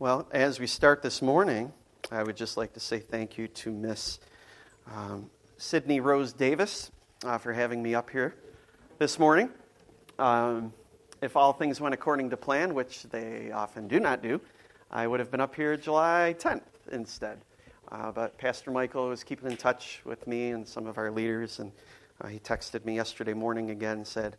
Well, as we start this morning, I would just like to say thank you to Miss um, Sydney Rose Davis uh, for having me up here this morning. Um, if all things went according to plan, which they often do not do, I would have been up here July 10th instead. Uh, but Pastor Michael was keeping in touch with me and some of our leaders, and uh, he texted me yesterday morning again and said,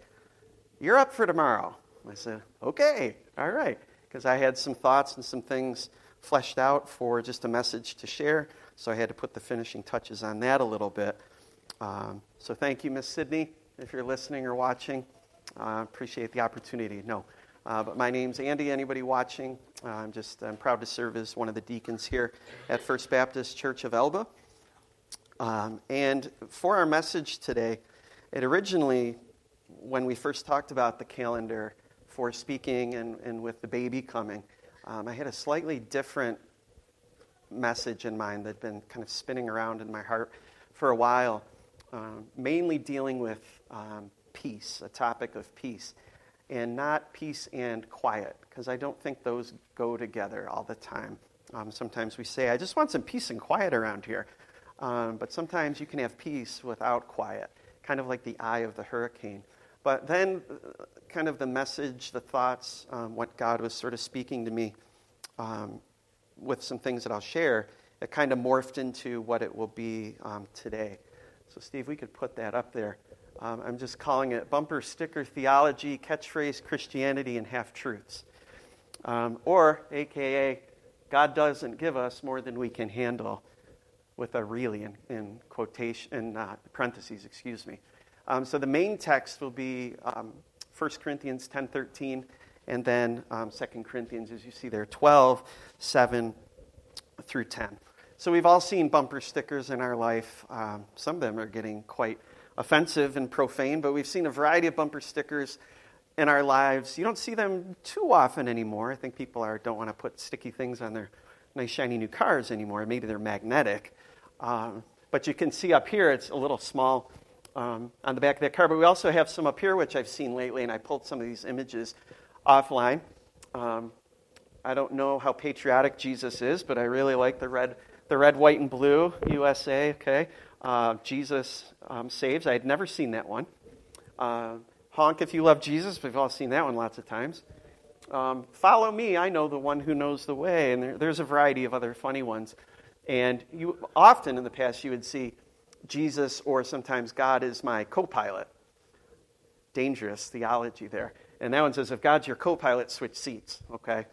You're up for tomorrow. I said, Okay, all right because I had some thoughts and some things fleshed out for just a message to share. So I had to put the finishing touches on that a little bit. Um, so thank you, Miss Sydney, if you're listening or watching. I uh, appreciate the opportunity. No. Uh, but my name's Andy. Anybody watching? Uh, I'm just I'm proud to serve as one of the deacons here at First Baptist Church of Elba. Um, and for our message today, it originally, when we first talked about the calendar, for speaking and, and with the baby coming, um, I had a slightly different message in mind that had been kind of spinning around in my heart for a while, um, mainly dealing with um, peace, a topic of peace, and not peace and quiet, because I don't think those go together all the time. Um, sometimes we say, I just want some peace and quiet around here. Um, but sometimes you can have peace without quiet, kind of like the eye of the hurricane. But then, uh, kind of the message, the thoughts, um, what God was sort of speaking to me um, with some things that I'll share, it kind of morphed into what it will be um, today. So, Steve, we could put that up there. Um, I'm just calling it bumper sticker theology, catchphrase Christianity, and half truths. Um, or, AKA, God doesn't give us more than we can handle, with a really in, in quotation, in uh, parentheses, excuse me. Um, so the main text will be um, 1 Corinthians 10.13 and then um, 2 Corinthians, as you see there, 12, 7 through 10. So we've all seen bumper stickers in our life. Um, some of them are getting quite offensive and profane, but we've seen a variety of bumper stickers in our lives. You don't see them too often anymore. I think people are, don't want to put sticky things on their nice shiny new cars anymore. Maybe they're magnetic. Um, but you can see up here, it's a little small um, on the back of that car. But we also have some up here, which I've seen lately, and I pulled some of these images offline. Um, I don't know how patriotic Jesus is, but I really like the red, the red, white, and blue USA. Okay, uh, Jesus um, saves. I had never seen that one. Uh, honk if you love Jesus. We've all seen that one lots of times. Um, follow me. I know the one who knows the way, and there, there's a variety of other funny ones. And you often in the past you would see Jesus or sometimes God is my co pilot. Dangerous theology there. And that one says, if God's your co pilot, switch seats, okay?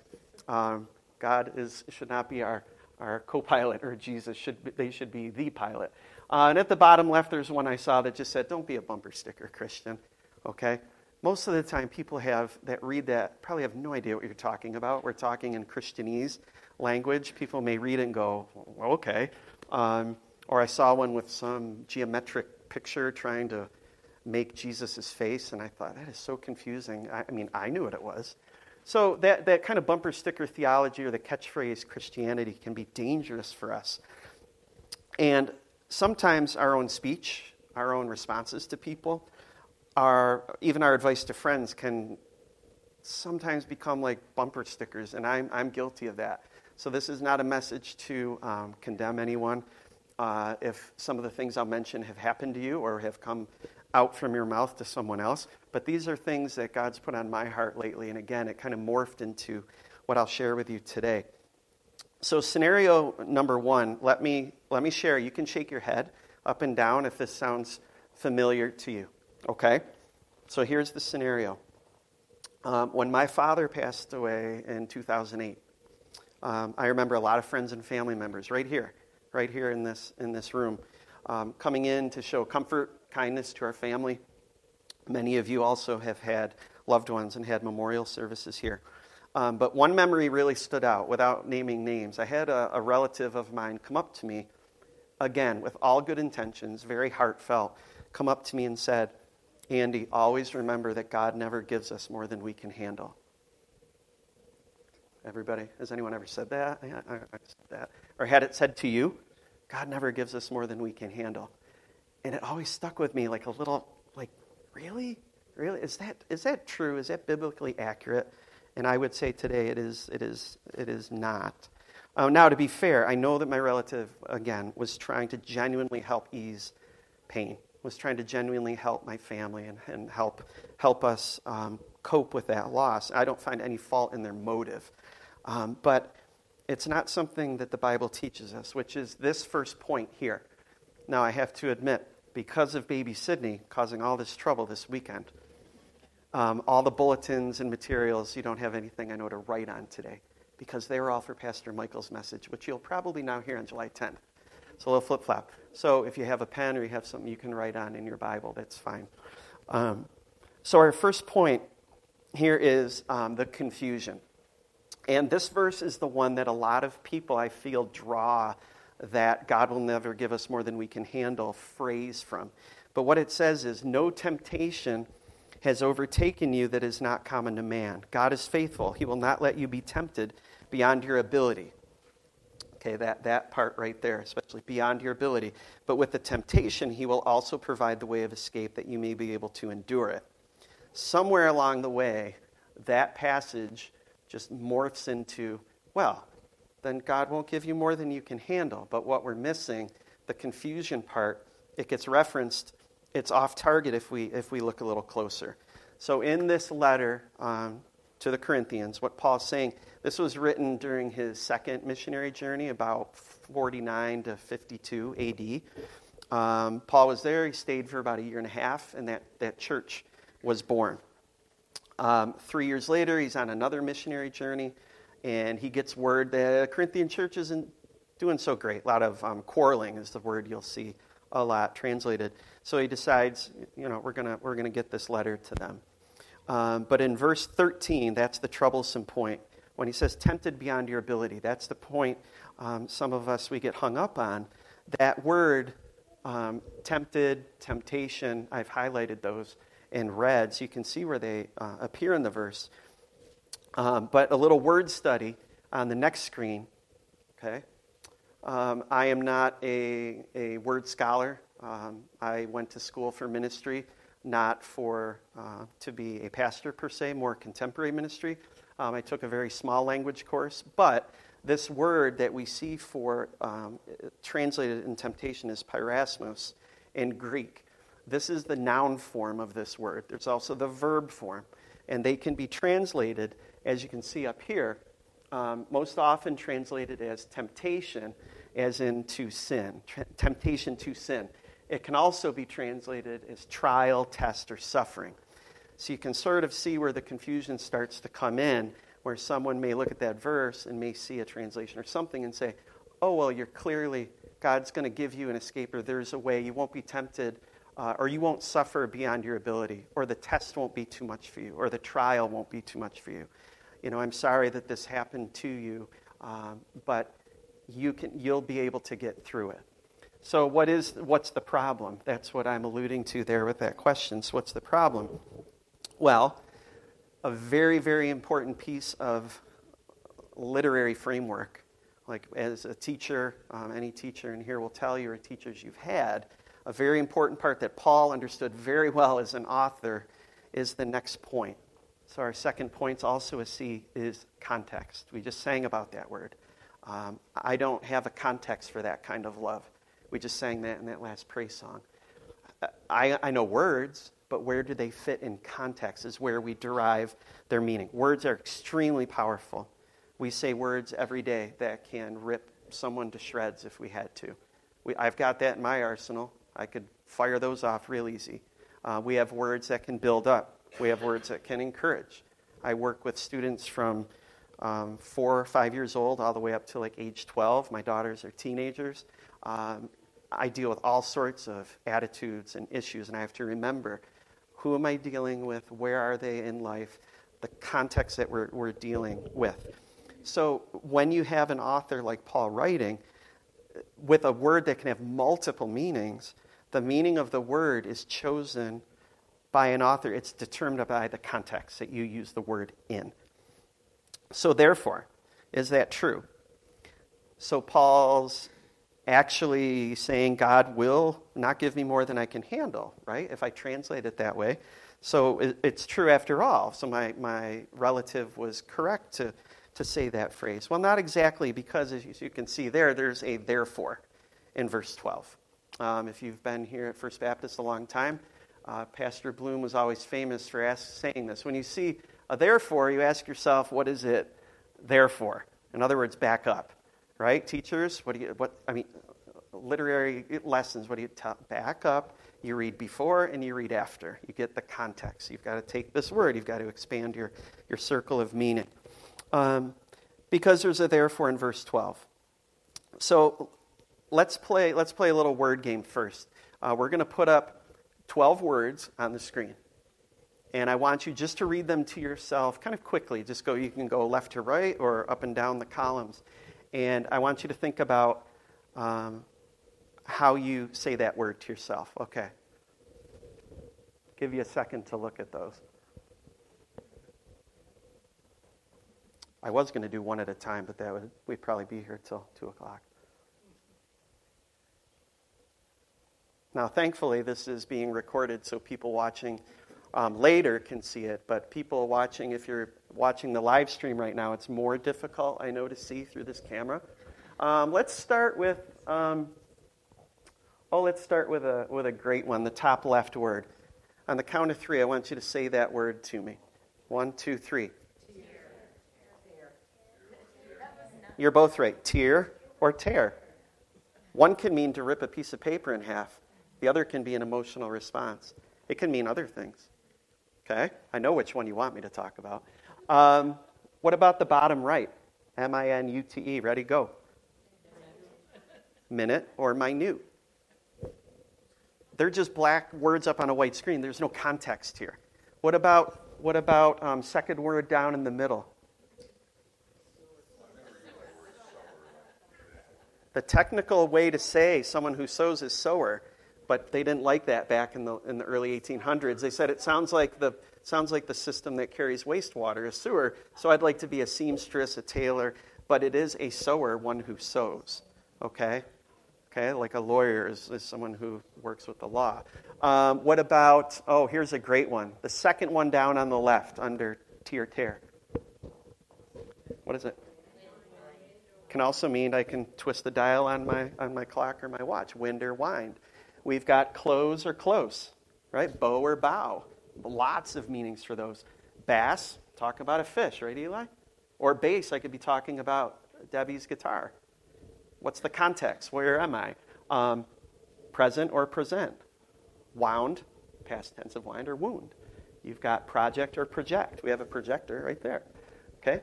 Um, God is, should not be our, our co pilot, or Jesus, should be, they should be the pilot. Uh, and at the bottom left, there's one I saw that just said, don't be a bumper sticker Christian, okay? Most of the time, people have that read that probably have no idea what you're talking about. We're talking in Christianese language. People may read it and go, okay. Um, or I saw one with some geometric picture trying to make Jesus' face, and I thought, that is so confusing. I, I mean, I knew what it was. So that, that kind of bumper sticker theology or the catchphrase Christianity can be dangerous for us. And sometimes our own speech, our own responses to people, our, even our advice to friends can sometimes become like bumper stickers, and I'm, I'm guilty of that. So this is not a message to um, condemn anyone uh, if some of the things I'll mention have happened to you or have come out from your mouth to someone else. But these are things that God's put on my heart lately. And again, it kind of morphed into what I'll share with you today. So, scenario number one, let me, let me share. You can shake your head up and down if this sounds familiar to you. Okay? So, here's the scenario. Um, when my father passed away in 2008, um, I remember a lot of friends and family members right here right here in this, in this room, um, coming in to show comfort, kindness to our family. Many of you also have had loved ones and had memorial services here. Um, but one memory really stood out without naming names. I had a, a relative of mine come up to me, again, with all good intentions, very heartfelt, come up to me and said, Andy, always remember that God never gives us more than we can handle. Everybody, has anyone ever said that? I, I, said that. Or had it said to you? God never gives us more than we can handle. And it always stuck with me like a little, like, really? Really? Is that, is that true? Is that biblically accurate? And I would say today it is, it is, it is not. Uh, now, to be fair, I know that my relative, again, was trying to genuinely help ease pain, was trying to genuinely help my family and, and help, help us um, cope with that loss. I don't find any fault in their motive. Um, but it's not something that the Bible teaches us, which is this first point here. Now, I have to admit, because of baby Sydney causing all this trouble this weekend, um, all the bulletins and materials, you don't have anything I know to write on today because they were all for Pastor Michael's message, which you'll probably now hear on July 10th. It's a little flip flop. So if you have a pen or you have something you can write on in your Bible, that's fine. Um, so our first point here is um, the confusion. And this verse is the one that a lot of people, I feel, draw that God will never give us more than we can handle phrase from. But what it says is, no temptation has overtaken you that is not common to man. God is faithful. He will not let you be tempted beyond your ability. Okay, that, that part right there, especially beyond your ability. But with the temptation, He will also provide the way of escape that you may be able to endure it. Somewhere along the way, that passage just morphs into, well, then God won't give you more than you can handle. But what we're missing, the confusion part, it gets referenced. It's off target if we, if we look a little closer. So, in this letter um, to the Corinthians, what Paul's saying, this was written during his second missionary journey, about 49 to 52 AD. Um, Paul was there. He stayed for about a year and a half, and that, that church was born. Um, three years later, he's on another missionary journey, and he gets word that the Corinthian church isn't doing so great. A lot of um, quarreling is the word you'll see a lot translated. So he decides, you know, we're going we're gonna get this letter to them. Um, but in verse 13, that's the troublesome point. When he says tempted beyond your ability, that's the point um, some of us we get hung up on. That word, um, tempted, temptation, I've highlighted those in red so you can see where they uh, appear in the verse. Um, but a little word study on the next screen, okay? Um, I am not a, a word scholar. Um, I went to school for ministry, not for uh, to be a pastor per se, more contemporary ministry. Um, I took a very small language course, but this word that we see for um, translated in temptation is peirasmos in Greek. This is the noun form of this word. There's also the verb form, and they can be translated, as you can see up here, um, most often translated as temptation, as in to sin, T- temptation to sin. It can also be translated as trial, test, or suffering. So you can sort of see where the confusion starts to come in, where someone may look at that verse and may see a translation or something and say, oh, well, you're clearly, God's going to give you an escape, or there's a way you won't be tempted uh, or you won't suffer beyond your ability, or the test won't be too much for you, or the trial won't be too much for you. You know, I'm sorry that this happened to you, um, but you can, you'll be able to get through it. So, what is, what's the problem? That's what I'm alluding to there with that question. So, what's the problem? Well, a very, very important piece of literary framework, like as a teacher, um, any teacher in here will tell you, or teachers you've had, a very important part that Paul understood very well as an author is the next point. So, our second point, also a C, is context. We just sang about that word. Um, I don't have a context for that kind of love. We just sang that in that last praise song. I, I know words, but where do they fit in context is where we derive their meaning. Words are extremely powerful. We say words every day that can rip someone to shreds if we had to. We, I've got that in my arsenal. I could fire those off real easy. Uh, we have words that can build up, we have words that can encourage. I work with students from um, four or five years old all the way up to like age 12. My daughters are teenagers. Um, I deal with all sorts of attitudes and issues, and I have to remember who am I dealing with? Where are they in life? The context that we're, we're dealing with. So when you have an author like Paul writing, with a word that can have multiple meanings, the meaning of the word is chosen by an author. It's determined by the context that you use the word in. So, therefore, is that true? So, Paul's actually saying God will not give me more than I can handle, right? If I translate it that way. So it's true after all. So my, my relative was correct to, to say that phrase. Well, not exactly, because as you can see there, there's a therefore in verse 12. Um, if you've been here at First Baptist a long time, uh, Pastor Bloom was always famous for ask, saying this. When you see a therefore, you ask yourself, what is it there for? In other words, back up, right? Teachers, what do you, what, I mean, literary lessons, what do you tell? Back up. You read before and you read after. You get the context. You've got to take this word, you've got to expand your, your circle of meaning. Um, because there's a therefore in verse 12. So let's play, let's play a little word game first. Uh, we're going to put up 12 words on the screen. And I want you just to read them to yourself kind of quickly. Just go, you can go left to right or up and down the columns. And I want you to think about um, how you say that word to yourself. Okay. Give you a second to look at those. I was going to do one at a time, but that would we'd probably be here till two o'clock. Now, thankfully, this is being recorded, so people watching um, later can see it. But people watching, if you're watching the live stream right now, it's more difficult, I know, to see through this camera. Um, let's start with um, oh, let's start with a with a great one, the top left word. On the count of three, I want you to say that word to me. One, two, three. You're both right. Tear or tear. One can mean to rip a piece of paper in half. The other can be an emotional response. It can mean other things. Okay? I know which one you want me to talk about. Um, what about the bottom right? M I N U T E. Ready, go. Minute or minute. They're just black words up on a white screen. There's no context here. What about what about um, second word down in the middle? The technical way to say someone who sows is sower but they didn't like that back in the, in the early 1800s. They said it sounds like the sounds like the system that carries wastewater, a sewer. So I'd like to be a seamstress, a tailor, but it is a sower, one who sows. Okay, okay, like a lawyer is, is someone who works with the law. Um, what about? Oh, here's a great one. The second one down on the left under tear tear. What is it? Can also mean I can twist the dial on my on my clock or my watch. Wind or wind. We've got close or close, right? Bow or bow. Lots of meanings for those. Bass, talk about a fish, right, Eli? Or bass, I could be talking about Debbie's guitar. What's the context? Where am I? Um, present or present. Wound, past tense of wind, or wound. You've got project or project. We have a projector right there. Okay?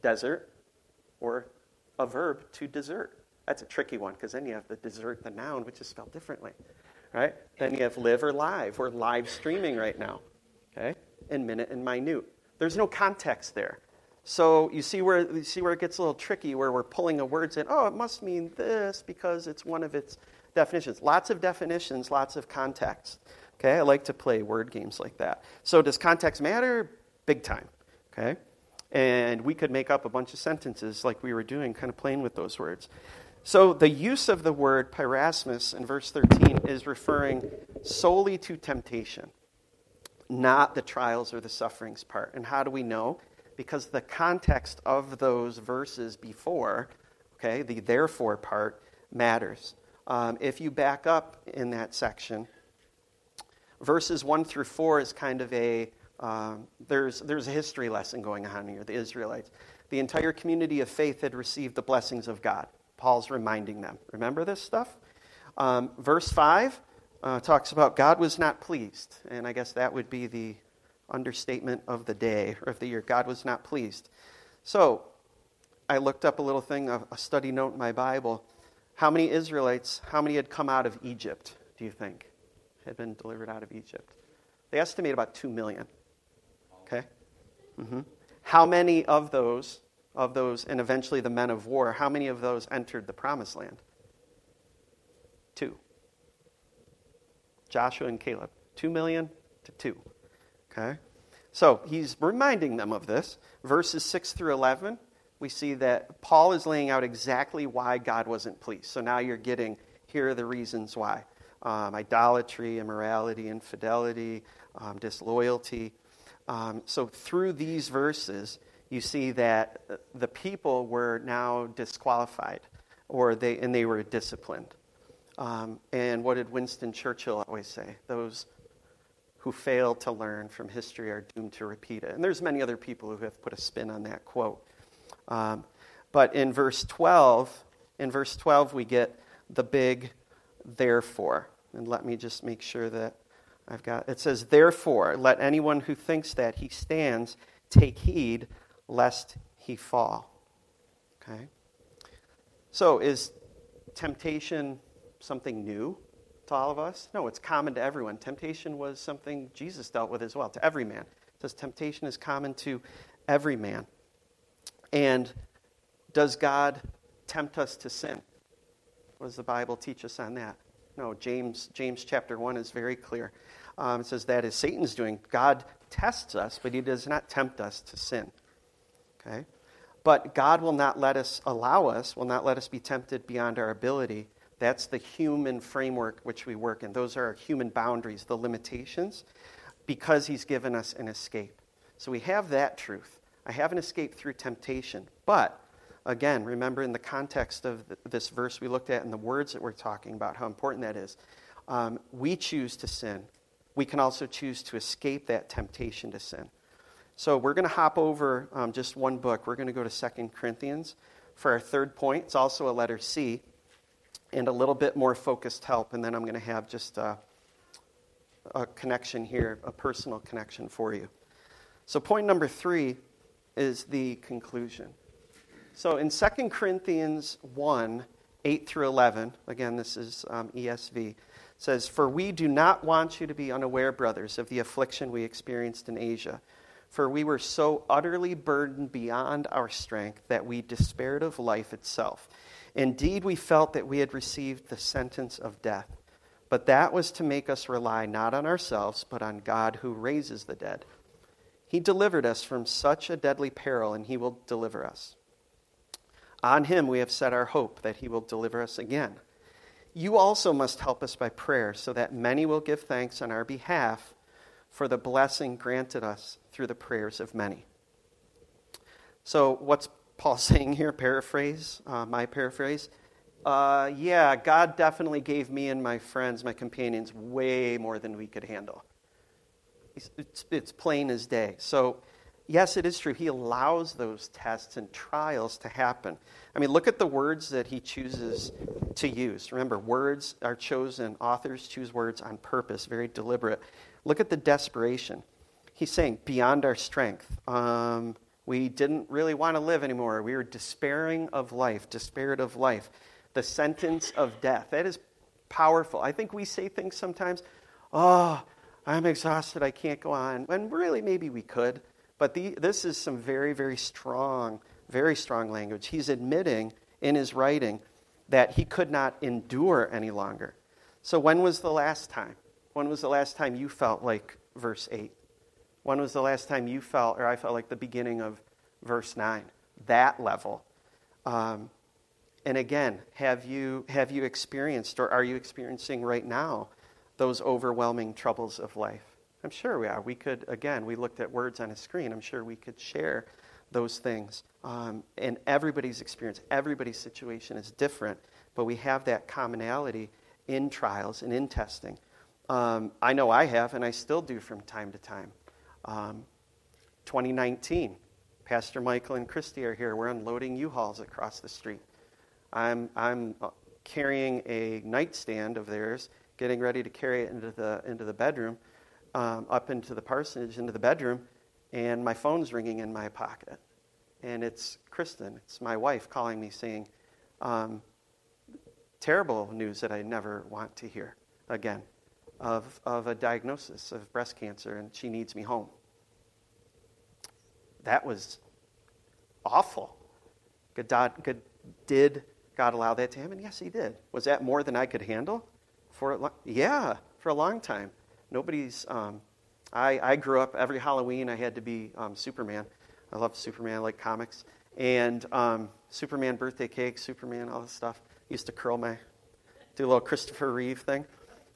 Desert or a verb to desert. That's a tricky one because then you have the dessert, the noun, which is spelled differently, right? Then you have live or live. We're live streaming right now, okay? In minute and minute. There's no context there. So you see where you see where it gets a little tricky, where we're pulling a word saying, "Oh, it must mean this because it's one of its definitions." Lots of definitions, lots of context. Okay, I like to play word games like that. So does context matter? Big time. Okay, and we could make up a bunch of sentences like we were doing, kind of playing with those words. So the use of the word peirasmos in verse 13 is referring solely to temptation, not the trials or the sufferings part. And how do we know? Because the context of those verses before, okay, the therefore part, matters. Um, if you back up in that section, verses 1 through 4 is kind of a um, there's, there's a history lesson going on here, the Israelites. The entire community of faith had received the blessings of God. Paul's reminding them. Remember this stuff? Um, verse 5 uh, talks about God was not pleased. And I guess that would be the understatement of the day or of the year. God was not pleased. So I looked up a little thing, a, a study note in my Bible. How many Israelites, how many had come out of Egypt, do you think, had been delivered out of Egypt? They estimate about 2 million. Okay? Mm-hmm. How many of those of those, and eventually the men of war, how many of those entered the promised land? Two. Joshua and Caleb. Two million to two. Okay? So he's reminding them of this. Verses 6 through 11, we see that Paul is laying out exactly why God wasn't pleased. So now you're getting, here are the reasons why. um, idolatry, immorality, infidelity, um, disloyalty. Um, so through these verses, you see that the people were now disqualified, or they and they were disciplined. Um, and what did Winston Churchill always say? Those who fail to learn from history are doomed to repeat it. And there's many other people who have put a spin on that quote. Um, but in verse 12, in verse 12, we get the big therefore. And let me just make sure that I've got it says, Therefore, let anyone who thinks that he stands take heed lest he fall. Okay? So, is temptation something new to all of us? No, it's common to everyone. Temptation was something Jesus dealt with as well, to every man. It says temptation is common to every man. And does God tempt us to sin? What does the Bible teach us on that? No, James, James chapter 1 is very clear. Um, it says that is Satan's doing. God tests us, but he does not tempt us to sin. Okay? But God will not let us, allow us, will not let us be tempted beyond our ability. That's the human framework which we work in. Those are our human boundaries, the limitations, because he's given us an escape. So we have that truth. I have an escape through temptation. But again, remember in the context of this verse we looked at and the words that we're talking about, how important that is. Um, we choose to sin. We can also choose to escape that temptation to sin. So we're going to hop over um, just one book. We're going to go to Second Corinthians for our third point. It's also a letter C and a little bit more focused help. And then I'm going to have just a, a connection here, a personal connection for you. So, point number three is the conclusion. So in 2 Corinthians 1 8 through 11, again, this is um, ESV, says, For we do not want you to be unaware, brothers, of the affliction we experienced in Asia. For we were so utterly burdened beyond our strength that we despaired of life itself. Indeed, we felt that we had received the sentence of death. But that was to make us rely not on ourselves, but on God who raises the dead. He delivered us from such a deadly peril, and He will deliver us. On him we have set our hope that he will deliver us again. You also must help us by prayer, so that many will give thanks on our behalf for the blessing granted us through the prayers of many. So, what's Paul saying here? Paraphrase, uh, my paraphrase. Uh, yeah, God definitely gave me and my friends, my companions, way more than we could handle. It's, it's, it's plain as day. So, yes, it is true. He allows those tests and trials to happen. I mean, look at the words that he chooses to use. Remember, words are chosen, authors choose words on purpose, very deliberate. Look at the desperation. He's saying, beyond our strength. Um, we didn't really want to live anymore. We were despairing of life, despaired of life. The sentence of death. That is powerful. I think we say things sometimes, oh, I'm exhausted, I can't go on. And really, maybe we could. But the, this is some very, very strong, very strong language. He's admitting in his writing that he could not endure any longer. So, when was the last time? When was the last time you felt like verse 8? When was the last time you felt, or I felt like the beginning of verse 9? That level. Um, and again, have you, have you experienced, or are you experiencing right now, those overwhelming troubles of life? I'm sure we are. We could, again, we looked at words on a screen. I'm sure we could share those things. Um, and everybody's experience, everybody's situation is different, but we have that commonality in trials and in testing. Um, I know I have, and I still do from time to time. Um, 2019, Pastor Michael and Christy are here. We're unloading U-Hauls across the street. I'm, I'm uh, carrying a nightstand of theirs, getting ready to carry it into the, into the bedroom um, up into the parsonage, into the bedroom, and my phone's ringing in my pocket. And it's Kristen, it's my wife, calling me saying, um, terrible news that I never want to hear again of, of a diagnosis of breast cancer, and she needs me home. That was awful. God, God, did God allow that to happen? Yes, He did. Was that more than I could handle? For a, yeah, for a long time. Nobody's. Um, I, I grew up every Halloween. I had to be um, Superman. I love Superman. I like comics and um, Superman birthday cake, Superman, all this stuff. Used to curl my, do a little Christopher Reeve thing.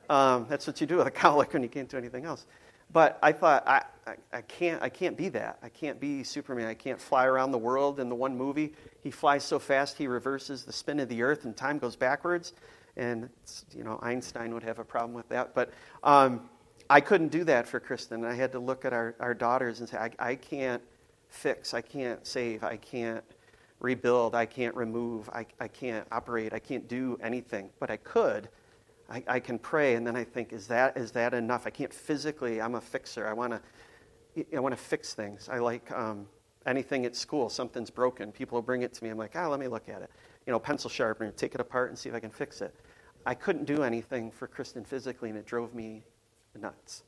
Um, that's what you do with a cowlick when you can't do anything else. But I thought, I, I, I, can't, I can't be that. I can't be Superman. I can't fly around the world in the one movie. He flies so fast, he reverses the spin of the earth, and time goes backwards. And, you know, Einstein would have a problem with that. But um, I couldn't do that for Kristen. I had to look at our, our daughters and say, I, I can't fix, I can't save, I can't rebuild, I can't remove, I, I can't operate, I can't do anything. But I could. I, I can pray, and then I think, is that, is that enough? I can't physically, I'm a fixer. I want to I want to fix things. I like um, anything at school, something's broken. People bring it to me. I'm like, ah, let me look at it. You know, pencil sharpener, take it apart and see if I can fix it. I couldn't do anything for Kristen physically, and it drove me nuts.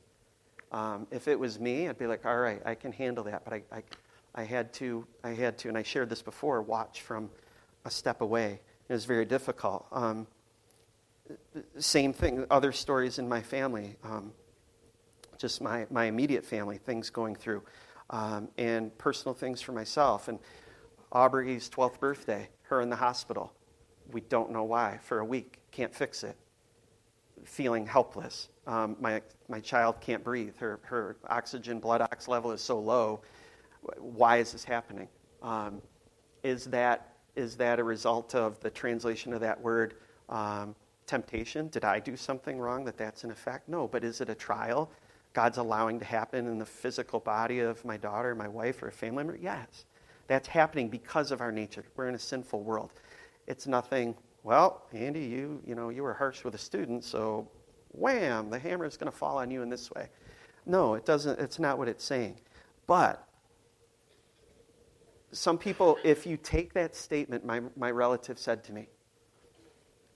Um, if it was me, I'd be like, all right, I can handle that. But I, I, I, had to, I had to, and I shared this before, watch from a step away. It was very difficult. Um, same thing, other stories in my family, um, just my, my immediate family, things going through, um, and personal things for myself. And Aubrey's 12th birthday, her in the hospital. We don't know why, for a week, can't fix it. Feeling helpless. Um, my, my child can't breathe. Her, her oxygen, blood ox level is so low. Why is this happening? Um, is, that, is that a result of the translation of that word? Um, temptation? Did I do something wrong that that's an effect? No, but is it a trial God's allowing to happen in the physical body of my daughter, my wife, or a family member? Yes. That's happening because of our nature. We're in a sinful world. It's nothing, well, Andy, you, you know, you were harsh with a student, so wham, the hammer is going to fall on you in this way. No, it doesn't, it's not what it's saying. But some people, if you take that statement, my, my relative said to me,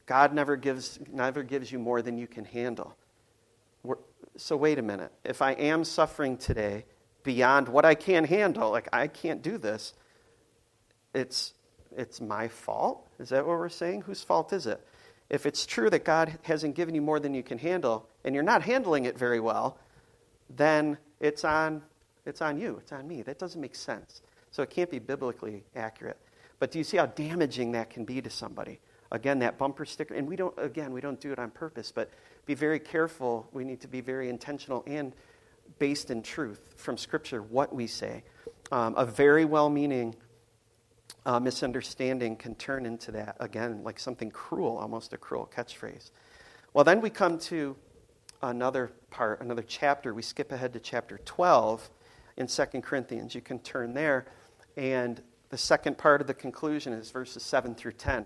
God never gives, never gives you more than you can handle. We're, so, wait a minute. If I am suffering today beyond what I can handle, like I can't do this, it's, it's my fault? Is that what we're saying? Whose fault is it? If it's true that God hasn't given you more than you can handle, and you're not handling it very well, then it's on, it's on you, it's on me. That doesn't make sense. So, it can't be biblically accurate. But do you see how damaging that can be to somebody? Again, that bumper sticker, and we don't, again, we don't do it on purpose, but be very careful. We need to be very intentional and based in truth from Scripture what we say. Um, a very well meaning uh, misunderstanding can turn into that, again, like something cruel, almost a cruel catchphrase. Well, then we come to another part, another chapter. We skip ahead to chapter 12 in 2 Corinthians. You can turn there. And the second part of the conclusion is verses 7 through 10.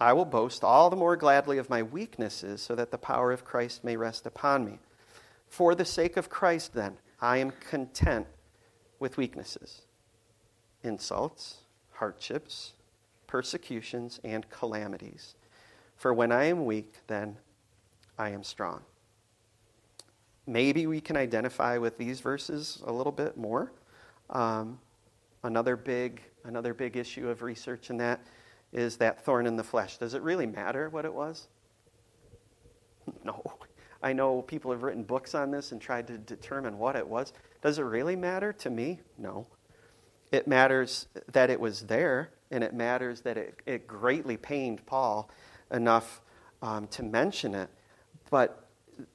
I will boast all the more gladly of my weaknesses, so that the power of Christ may rest upon me. For the sake of Christ, then, I am content with weaknesses, insults, hardships, persecutions, and calamities. For when I am weak, then I am strong. Maybe we can identify with these verses a little bit more. Um, another big, another big issue of research in that is that thorn in the flesh. Does it really matter what it was? No. I know people have written books on this and tried to determine what it was. Does it really matter to me? No. It matters that it was there, and it matters that it, it greatly pained Paul enough um, to mention it, but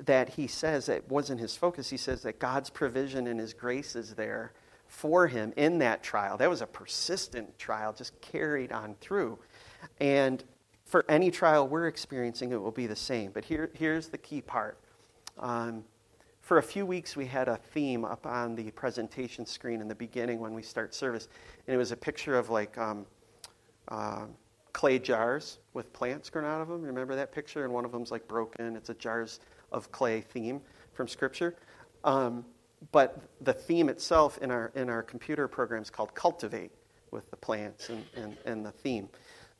that he says it wasn't his focus. He says that God's provision and his grace is there for him in that trial. That was a persistent trial, just carried on through. And for any trial we're experiencing, it will be the same. But here, here's the key part. Um, for a few weeks, we had a theme up on the presentation screen in the beginning when we start service, and it was a picture of like um, uh, clay jars with plants growing out of them. Remember that picture? And one of them's like broken. It's a jars of clay theme from Scripture. Um, but the theme itself in our in our computer program is called Cultivate, with the plants and, and, and the theme.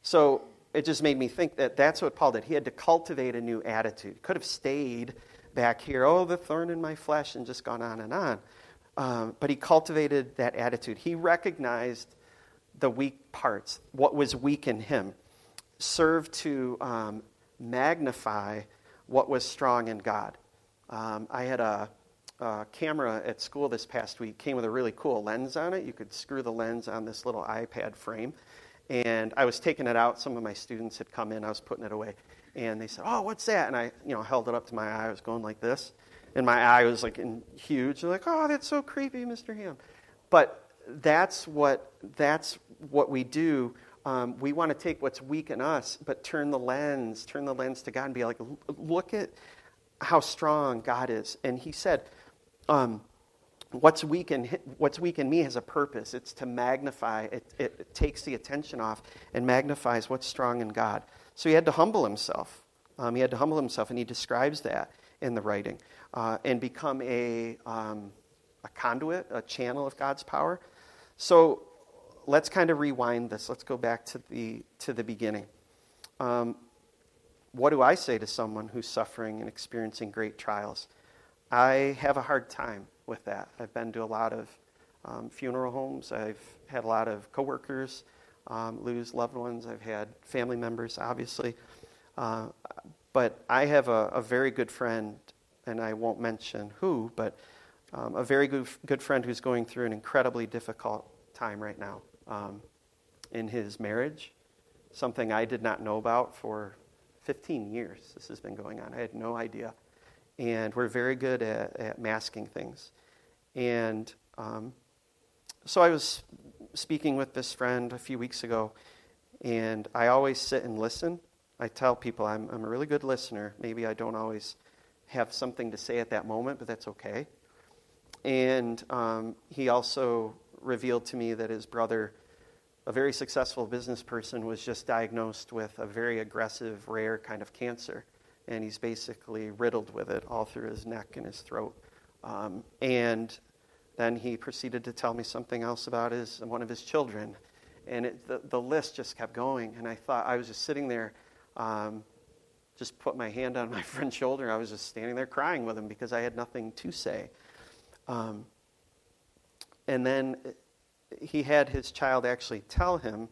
So it just made me think that that's what Paul did. He had to cultivate a new attitude. Could have stayed back here, oh, the thorn in my flesh, and just gone on and on. Um, but he cultivated that attitude. He recognized the weak parts, what was weak in him, served to um, magnify what was strong in God. Um, I had a, a, camera at school this past week, came with a really cool lens on it. You could screw the lens on this little iPad frame. And I was taking it out. Some of my students had come in. I was putting it away. And they said, Oh, what's that? And I you know, held it up to my eye. I was going like this. And my eye was like in huge. They're like, Oh, that's so creepy, Mr. Ham. But that's what, that's what we do um, we want to take what's weak in us, but turn the lens, turn the lens to God and be like, look at how strong God is. And he said, um, what's, weak in, what's weak in me has a purpose. It's to magnify, it, it, it takes the attention off and magnifies what's strong in God. So he had to humble himself. Um, he had to humble himself, and he describes that in the writing uh, and become a, um, a conduit, a channel of God's power. So let's kind of rewind this. Let's go back to the, to the beginning. Um, what do I say to someone who's suffering and experiencing great trials? I have a hard time with that. I've been to a lot of um, funeral homes. I've had a lot of coworkers um, lose loved ones. I've had family members, obviously. Uh, but I have a, a, very good friend, and I won't mention who, but um, a very good, good friend who's going through an incredibly difficult time right now um, in his marriage, something I did not know about for 15 years. This has been going on. I had no idea. And we're very good at, at masking things. And um, so I was speaking with this friend a few weeks ago, and I always sit and listen. I tell people I'm, I'm a really good listener. Maybe I don't always have something to say at that moment, but that's okay. And um, he also revealed to me that his brother, a very successful business person, was just diagnosed with a very aggressive, rare kind of cancer. And he's basically riddled with it all through his neck and his throat. Um, and then he proceeded to tell me something else about his, one of his children. And it, the, the list just kept going. And I thought, I was just sitting there, um, just put my hand on my friend's shoulder. I was just standing there crying with him because I had nothing to say. Um, and then he had his child actually tell him,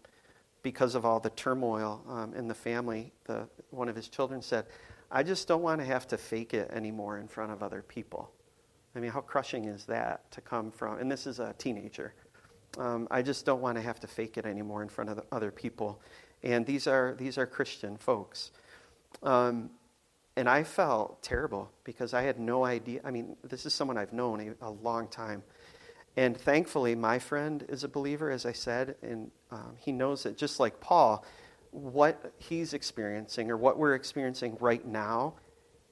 because of all the turmoil um, in the family, the, one of his children said, I just don't want to have to fake it anymore in front of other people. I mean, how crushing is that to come from? And this is a teenager. Um, I just don't want to have to fake it anymore in front of other people. And these are, these are Christian folks. Um, and I felt terrible because I had no idea. I mean, this is someone I've known a, a long time. And thankfully, my friend is a believer, as I said, and um, he knows that just like Paul, what he's experiencing or what we're experiencing right now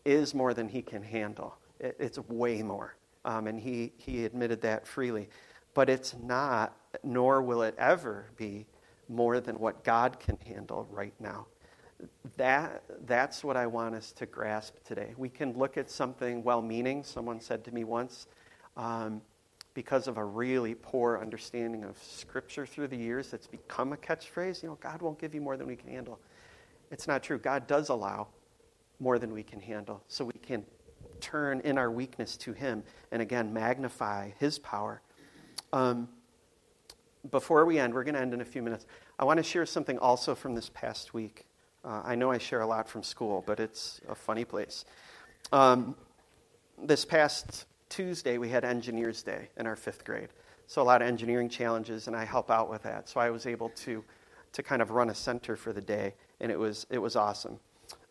is more than he can handle. It, it's way more. Um, and he, he admitted that freely. But it's not, nor will it ever be, more than what God can handle right now. That, that's what I want us to grasp today. We can look at something well meaning. Someone said to me once, um, because of a really poor understanding of Scripture through the years that's become a catchphrase. You know, God won't give you more than we can handle. It's not true. God does allow more than we can handle. So we can turn in our weakness to Him and again magnify His power. Um, before we end, we're going to end in a few minutes. I want to share something also from this past week. Uh, I know I share a lot from school, but it's a funny place. Um, this past Tuesday, we had Engineers Day in our fifth grade. So, a lot of engineering challenges, and I help out with that. So, I was able to, to kind of run a center for the day, and it was, it was awesome.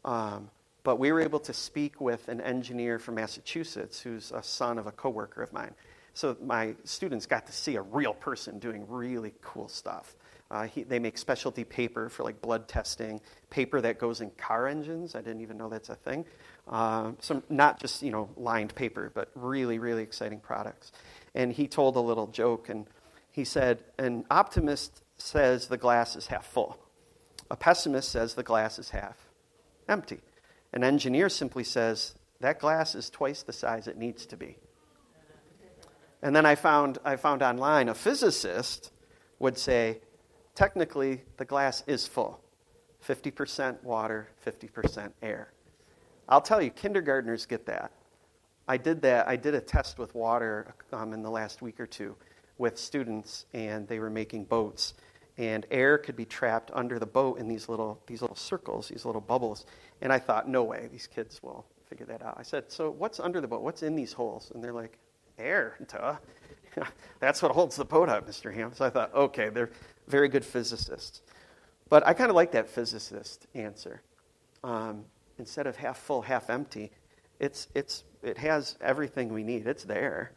Um, but we were able to speak with an engineer from Massachusetts who's a son of a coworker of mine. So, my students got to see a real person doing really cool stuff. Uh, he, they make specialty paper for like blood testing, paper that goes in car engines. I didn't even know that's a thing. Uh, some not just you know lined paper, but really really exciting products. And he told a little joke, and he said, "An optimist says the glass is half full. A pessimist says the glass is half empty. An engineer simply says that glass is twice the size it needs to be." And then I found I found online a physicist would say, technically the glass is full. 50% water, 50% air. I'll tell you, kindergartners get that. I did that. I did a test with water um, in the last week or two with students, and they were making boats, and air could be trapped under the boat in these little these little circles, these little bubbles. And I thought, no way, these kids will figure that out. I said, so what's under the boat? What's in these holes? And they're like, air, duh. That's what holds the boat up, Mr. Ham. So I thought, okay, they're very good physicists. But I kind of like that physicist answer. Um, instead of half full, half empty, it's, it's, it has everything we need. It's there.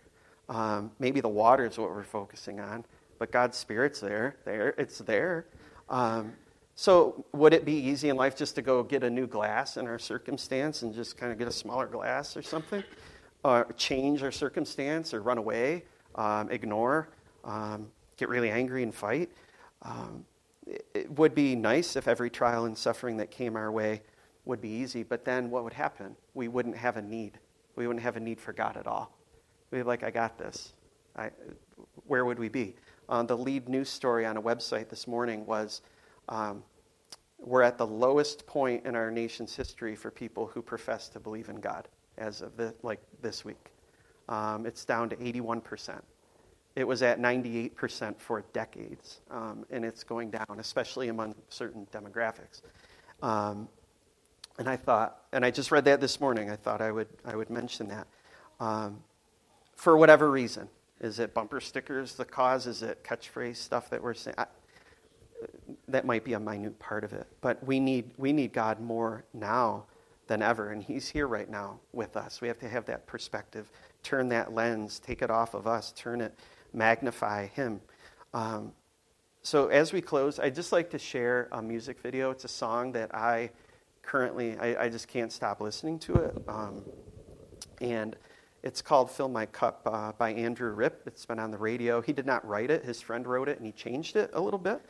Um, maybe the water is what we're focusing on, but God's Spirit's there. There, it's there. Um, so, would it be easy in life just to go get a new glass in our circumstance and just kind of get a smaller glass or something? Or change our circumstance or run away, um, ignore, um, get really angry and fight? Um, it, it would be nice if every trial and suffering that came our way would be easy, but then what would happen? We wouldn't have a need. We wouldn't have a need for God at all. We'd be like, I got this. I, where would we be? Uh, the lead news story on a website this morning was um, we're at the lowest point in our nation's history for people who profess to believe in God as of the, like this week. Um, it's down to 81%. It was at 98% for decades, um, and it's going down, especially among certain demographics. Um, and I thought, and I just read that this morning. I thought I would I would mention that. Um, for whatever reason, is it bumper stickers the cause? Is it catchphrase stuff that we're saying? I, that might be a minute part of it. But we need, we need God more now than ever, and He's here right now with us. We have to have that perspective, turn that lens, take it off of us, turn it, magnify Him. Um, so as we close, I'd just like to share a music video. It's a song that I currently, I, I just can't stop listening to it. Um, and it's called Fill My Cup uh, by Andrew Ripp. It's been on the radio. He did not write it, his friend wrote it, and he changed it a little bit.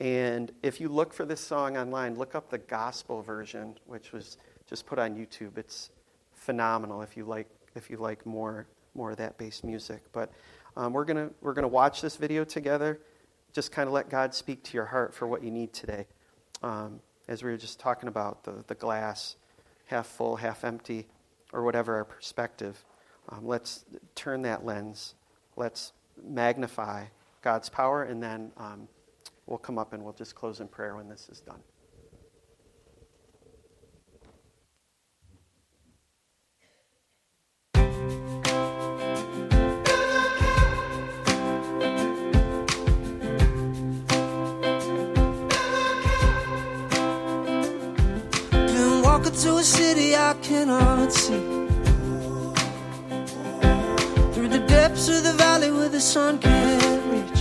And if you look for this song online, look up the gospel version, which was just put on YouTube. It's phenomenal if you like if you like more more of that bass music. But um, we're gonna we're gonna watch this video together. Just kind of let God speak to your heart for what you need today. Um, as we were just talking about the the glass, half full, half empty, or whatever our perspective. Um, let's turn that lens. Let's magnify God's power, and then we'll come up and we'll just close in prayer when this is done. Been walking to a city I cannot see. Through the depths of the valley where the sun can't reach.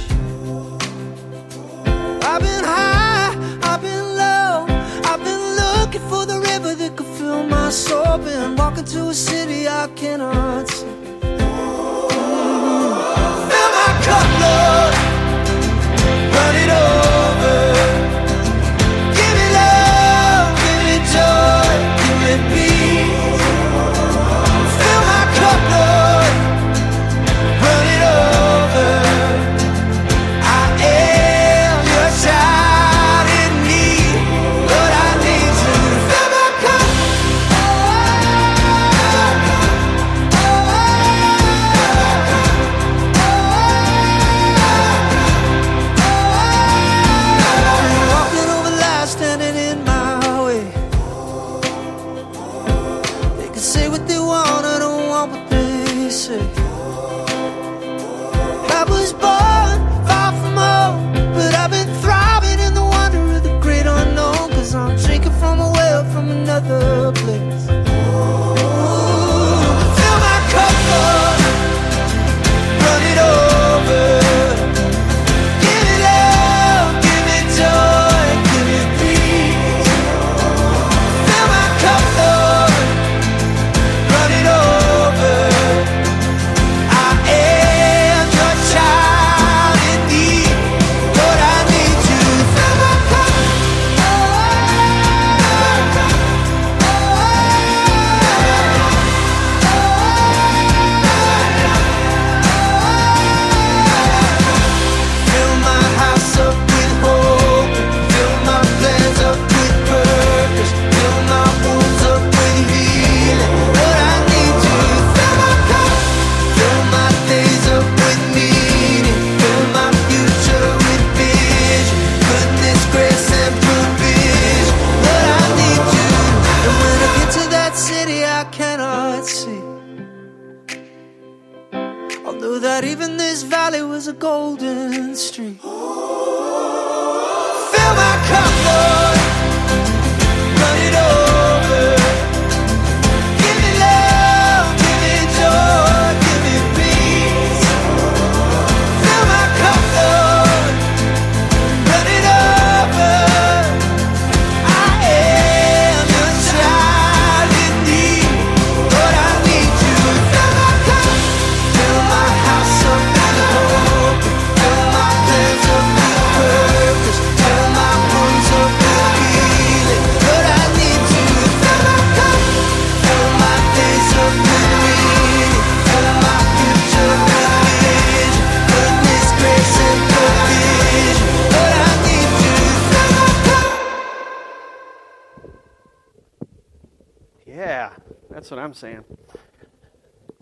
I've been high, I've been low. I've been looking for the river that could fill my soul. Been walking to a city I cannot see. Fill my cup, Lord.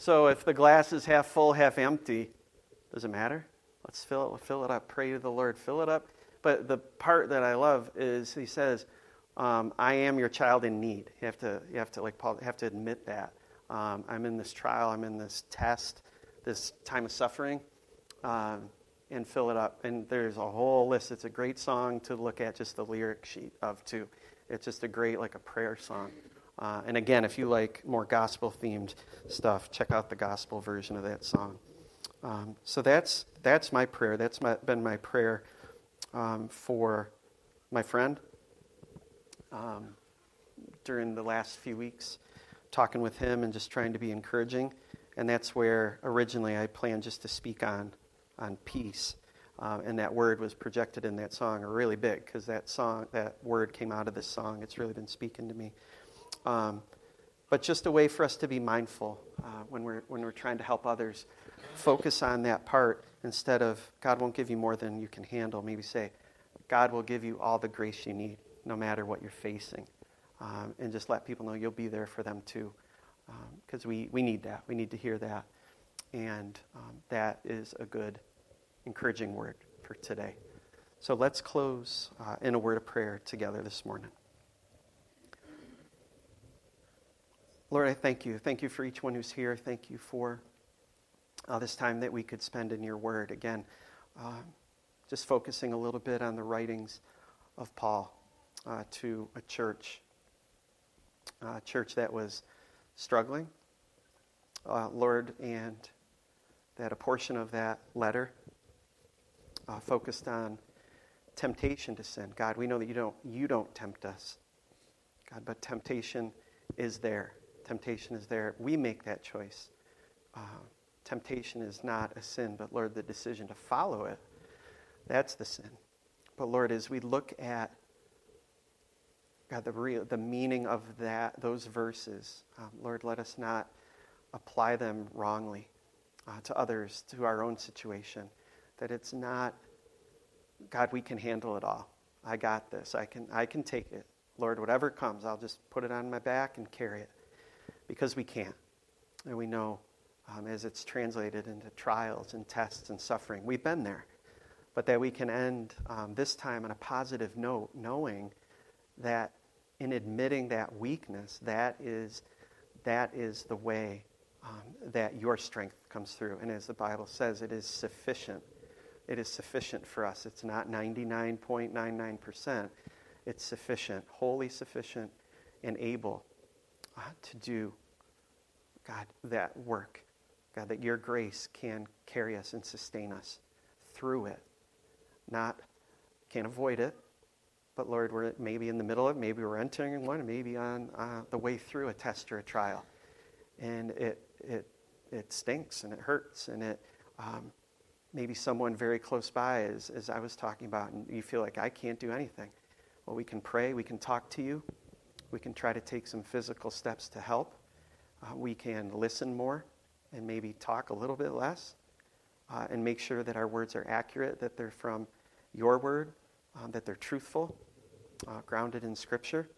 So if the glass is half full, half empty, does it matter? Let's fill it, fill it up. Pray to the Lord, fill it up. But the part that I love is he says, um, "I am your child in need." You have to, you have to, like Paul, have to admit that. Um, I'm in this trial. I'm in this test, this time of suffering, um, and fill it up. And there's a whole list. It's a great song to look at, just the lyric sheet of too. It's just a great, like a prayer song. Uh, and again, if you like more gospel themed stuff, check out the gospel version of that song. Um, so that's that's my prayer. That's my, been my prayer um, for my friend um, during the last few weeks, talking with him and just trying to be encouraging. And that's where originally I planned just to speak on on peace. Uh, and that word was projected in that song really big because that song, that word came out of this song. It's really been speaking to me. Um, but just a way for us to be mindful uh, when, we're, when we're trying to help others. Focus on that part instead of God won't give you more than you can handle. Maybe say, God will give you all the grace you need, no matter what you're facing. Um, and just let people know you'll be there for them too. Because we, we need that. We need to hear that. And um, that is a good, encouraging word for today. So let's close uh, in a word of prayer together this morning. Lord, I thank you. Thank you for each one who's here. Thank you for uh, this time that we could spend in your word. Again, uh, just focusing a little bit on the writings of Paul uh, to a church, a church that was struggling, uh, Lord, and that a portion of that letter uh, focused on temptation to sin. God, we know that you don't, you don't tempt us, God, but temptation is there temptation is there. We make that choice. Uh, temptation is not a sin, but Lord, the decision to follow it, that's the sin. But Lord, as we look at God, the real, the meaning of that, those verses, um, Lord, let us not apply them wrongly uh, to others, to our own situation. That it's not, God, we can handle it all. I got this. I can, I can take it. Lord, whatever comes, I'll just put it on my back and carry it because we can't. And we know um, as it's translated into trials and tests and suffering, we've been there. But that we can end um, this time on a positive note, knowing that in admitting that weakness, that is, that is the way um, that your strength comes through. And as the Bible says, it is sufficient. It is sufficient for us. It's not 99.99%. It's sufficient, wholly sufficient, and able to do, God, that work. God, that your grace can carry us and sustain us through it. Not, can't avoid it, but Lord, we're maybe in the middle of it, maybe we're entering one, maybe on uh, the way through a test or a trial. And it, it, it stinks and it hurts and it, um, maybe someone very close by, as, as I was talking about, and you feel like I can't do anything. Well, we can pray, we can talk to you, we can try to take some physical steps to help. Uh, we can listen more and maybe talk a little bit less uh, and make sure that our words are accurate, that they're from your word, um, that they're truthful, uh, grounded in Scripture.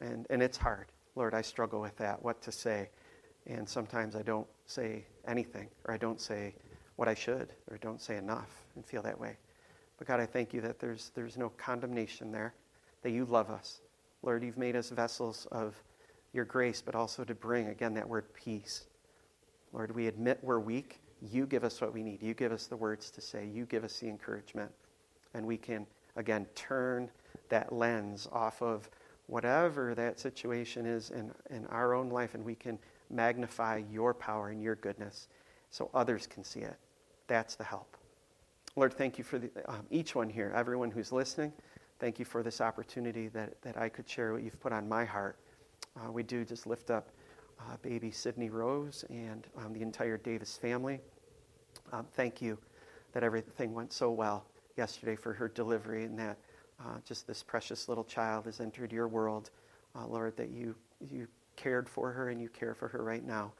And, and it's hard. Lord, I struggle with that, what to say. And sometimes I don't say anything, or I don't say what I should, or don't say enough and feel that way. But God, I thank you that there's, there's no condemnation there, that you love us. Lord, you've made us vessels of your grace, but also to bring, again, that word peace. Lord, we admit we're weak You give us what we need. You give us the words to say. You give us the encouragement. And we can, again, turn that lens off of whatever that situation is in, in our own life, and we can magnify your power and your goodness so others can see it. That's the help. Lord, thank you for the, um, each one here, everyone who's listening. Thank you for this opportunity that, that I could share what you've put on my heart. Uh, we do just lift up uh, baby Sydney Rose and um, the entire Davis family. Um, thank you that everything went so well yesterday for her delivery and that uh, just this precious little child has entered your world. Uh, Lord, that you, you cared for her and you care for her right now.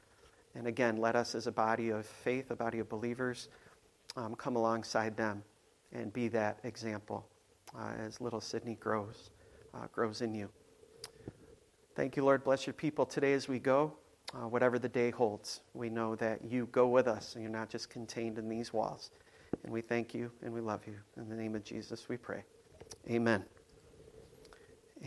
And again, let us as a body of faith, a body of believers, um, come alongside them and be that example uh, as little Sydney grows, uh, grows in you. Thank you, Lord. Bless your people today as we go. Uh, whatever the day holds, we know that you go with us and you're not just contained in these walls. And we thank you and we love you. In the name of Jesus, we pray. Amen.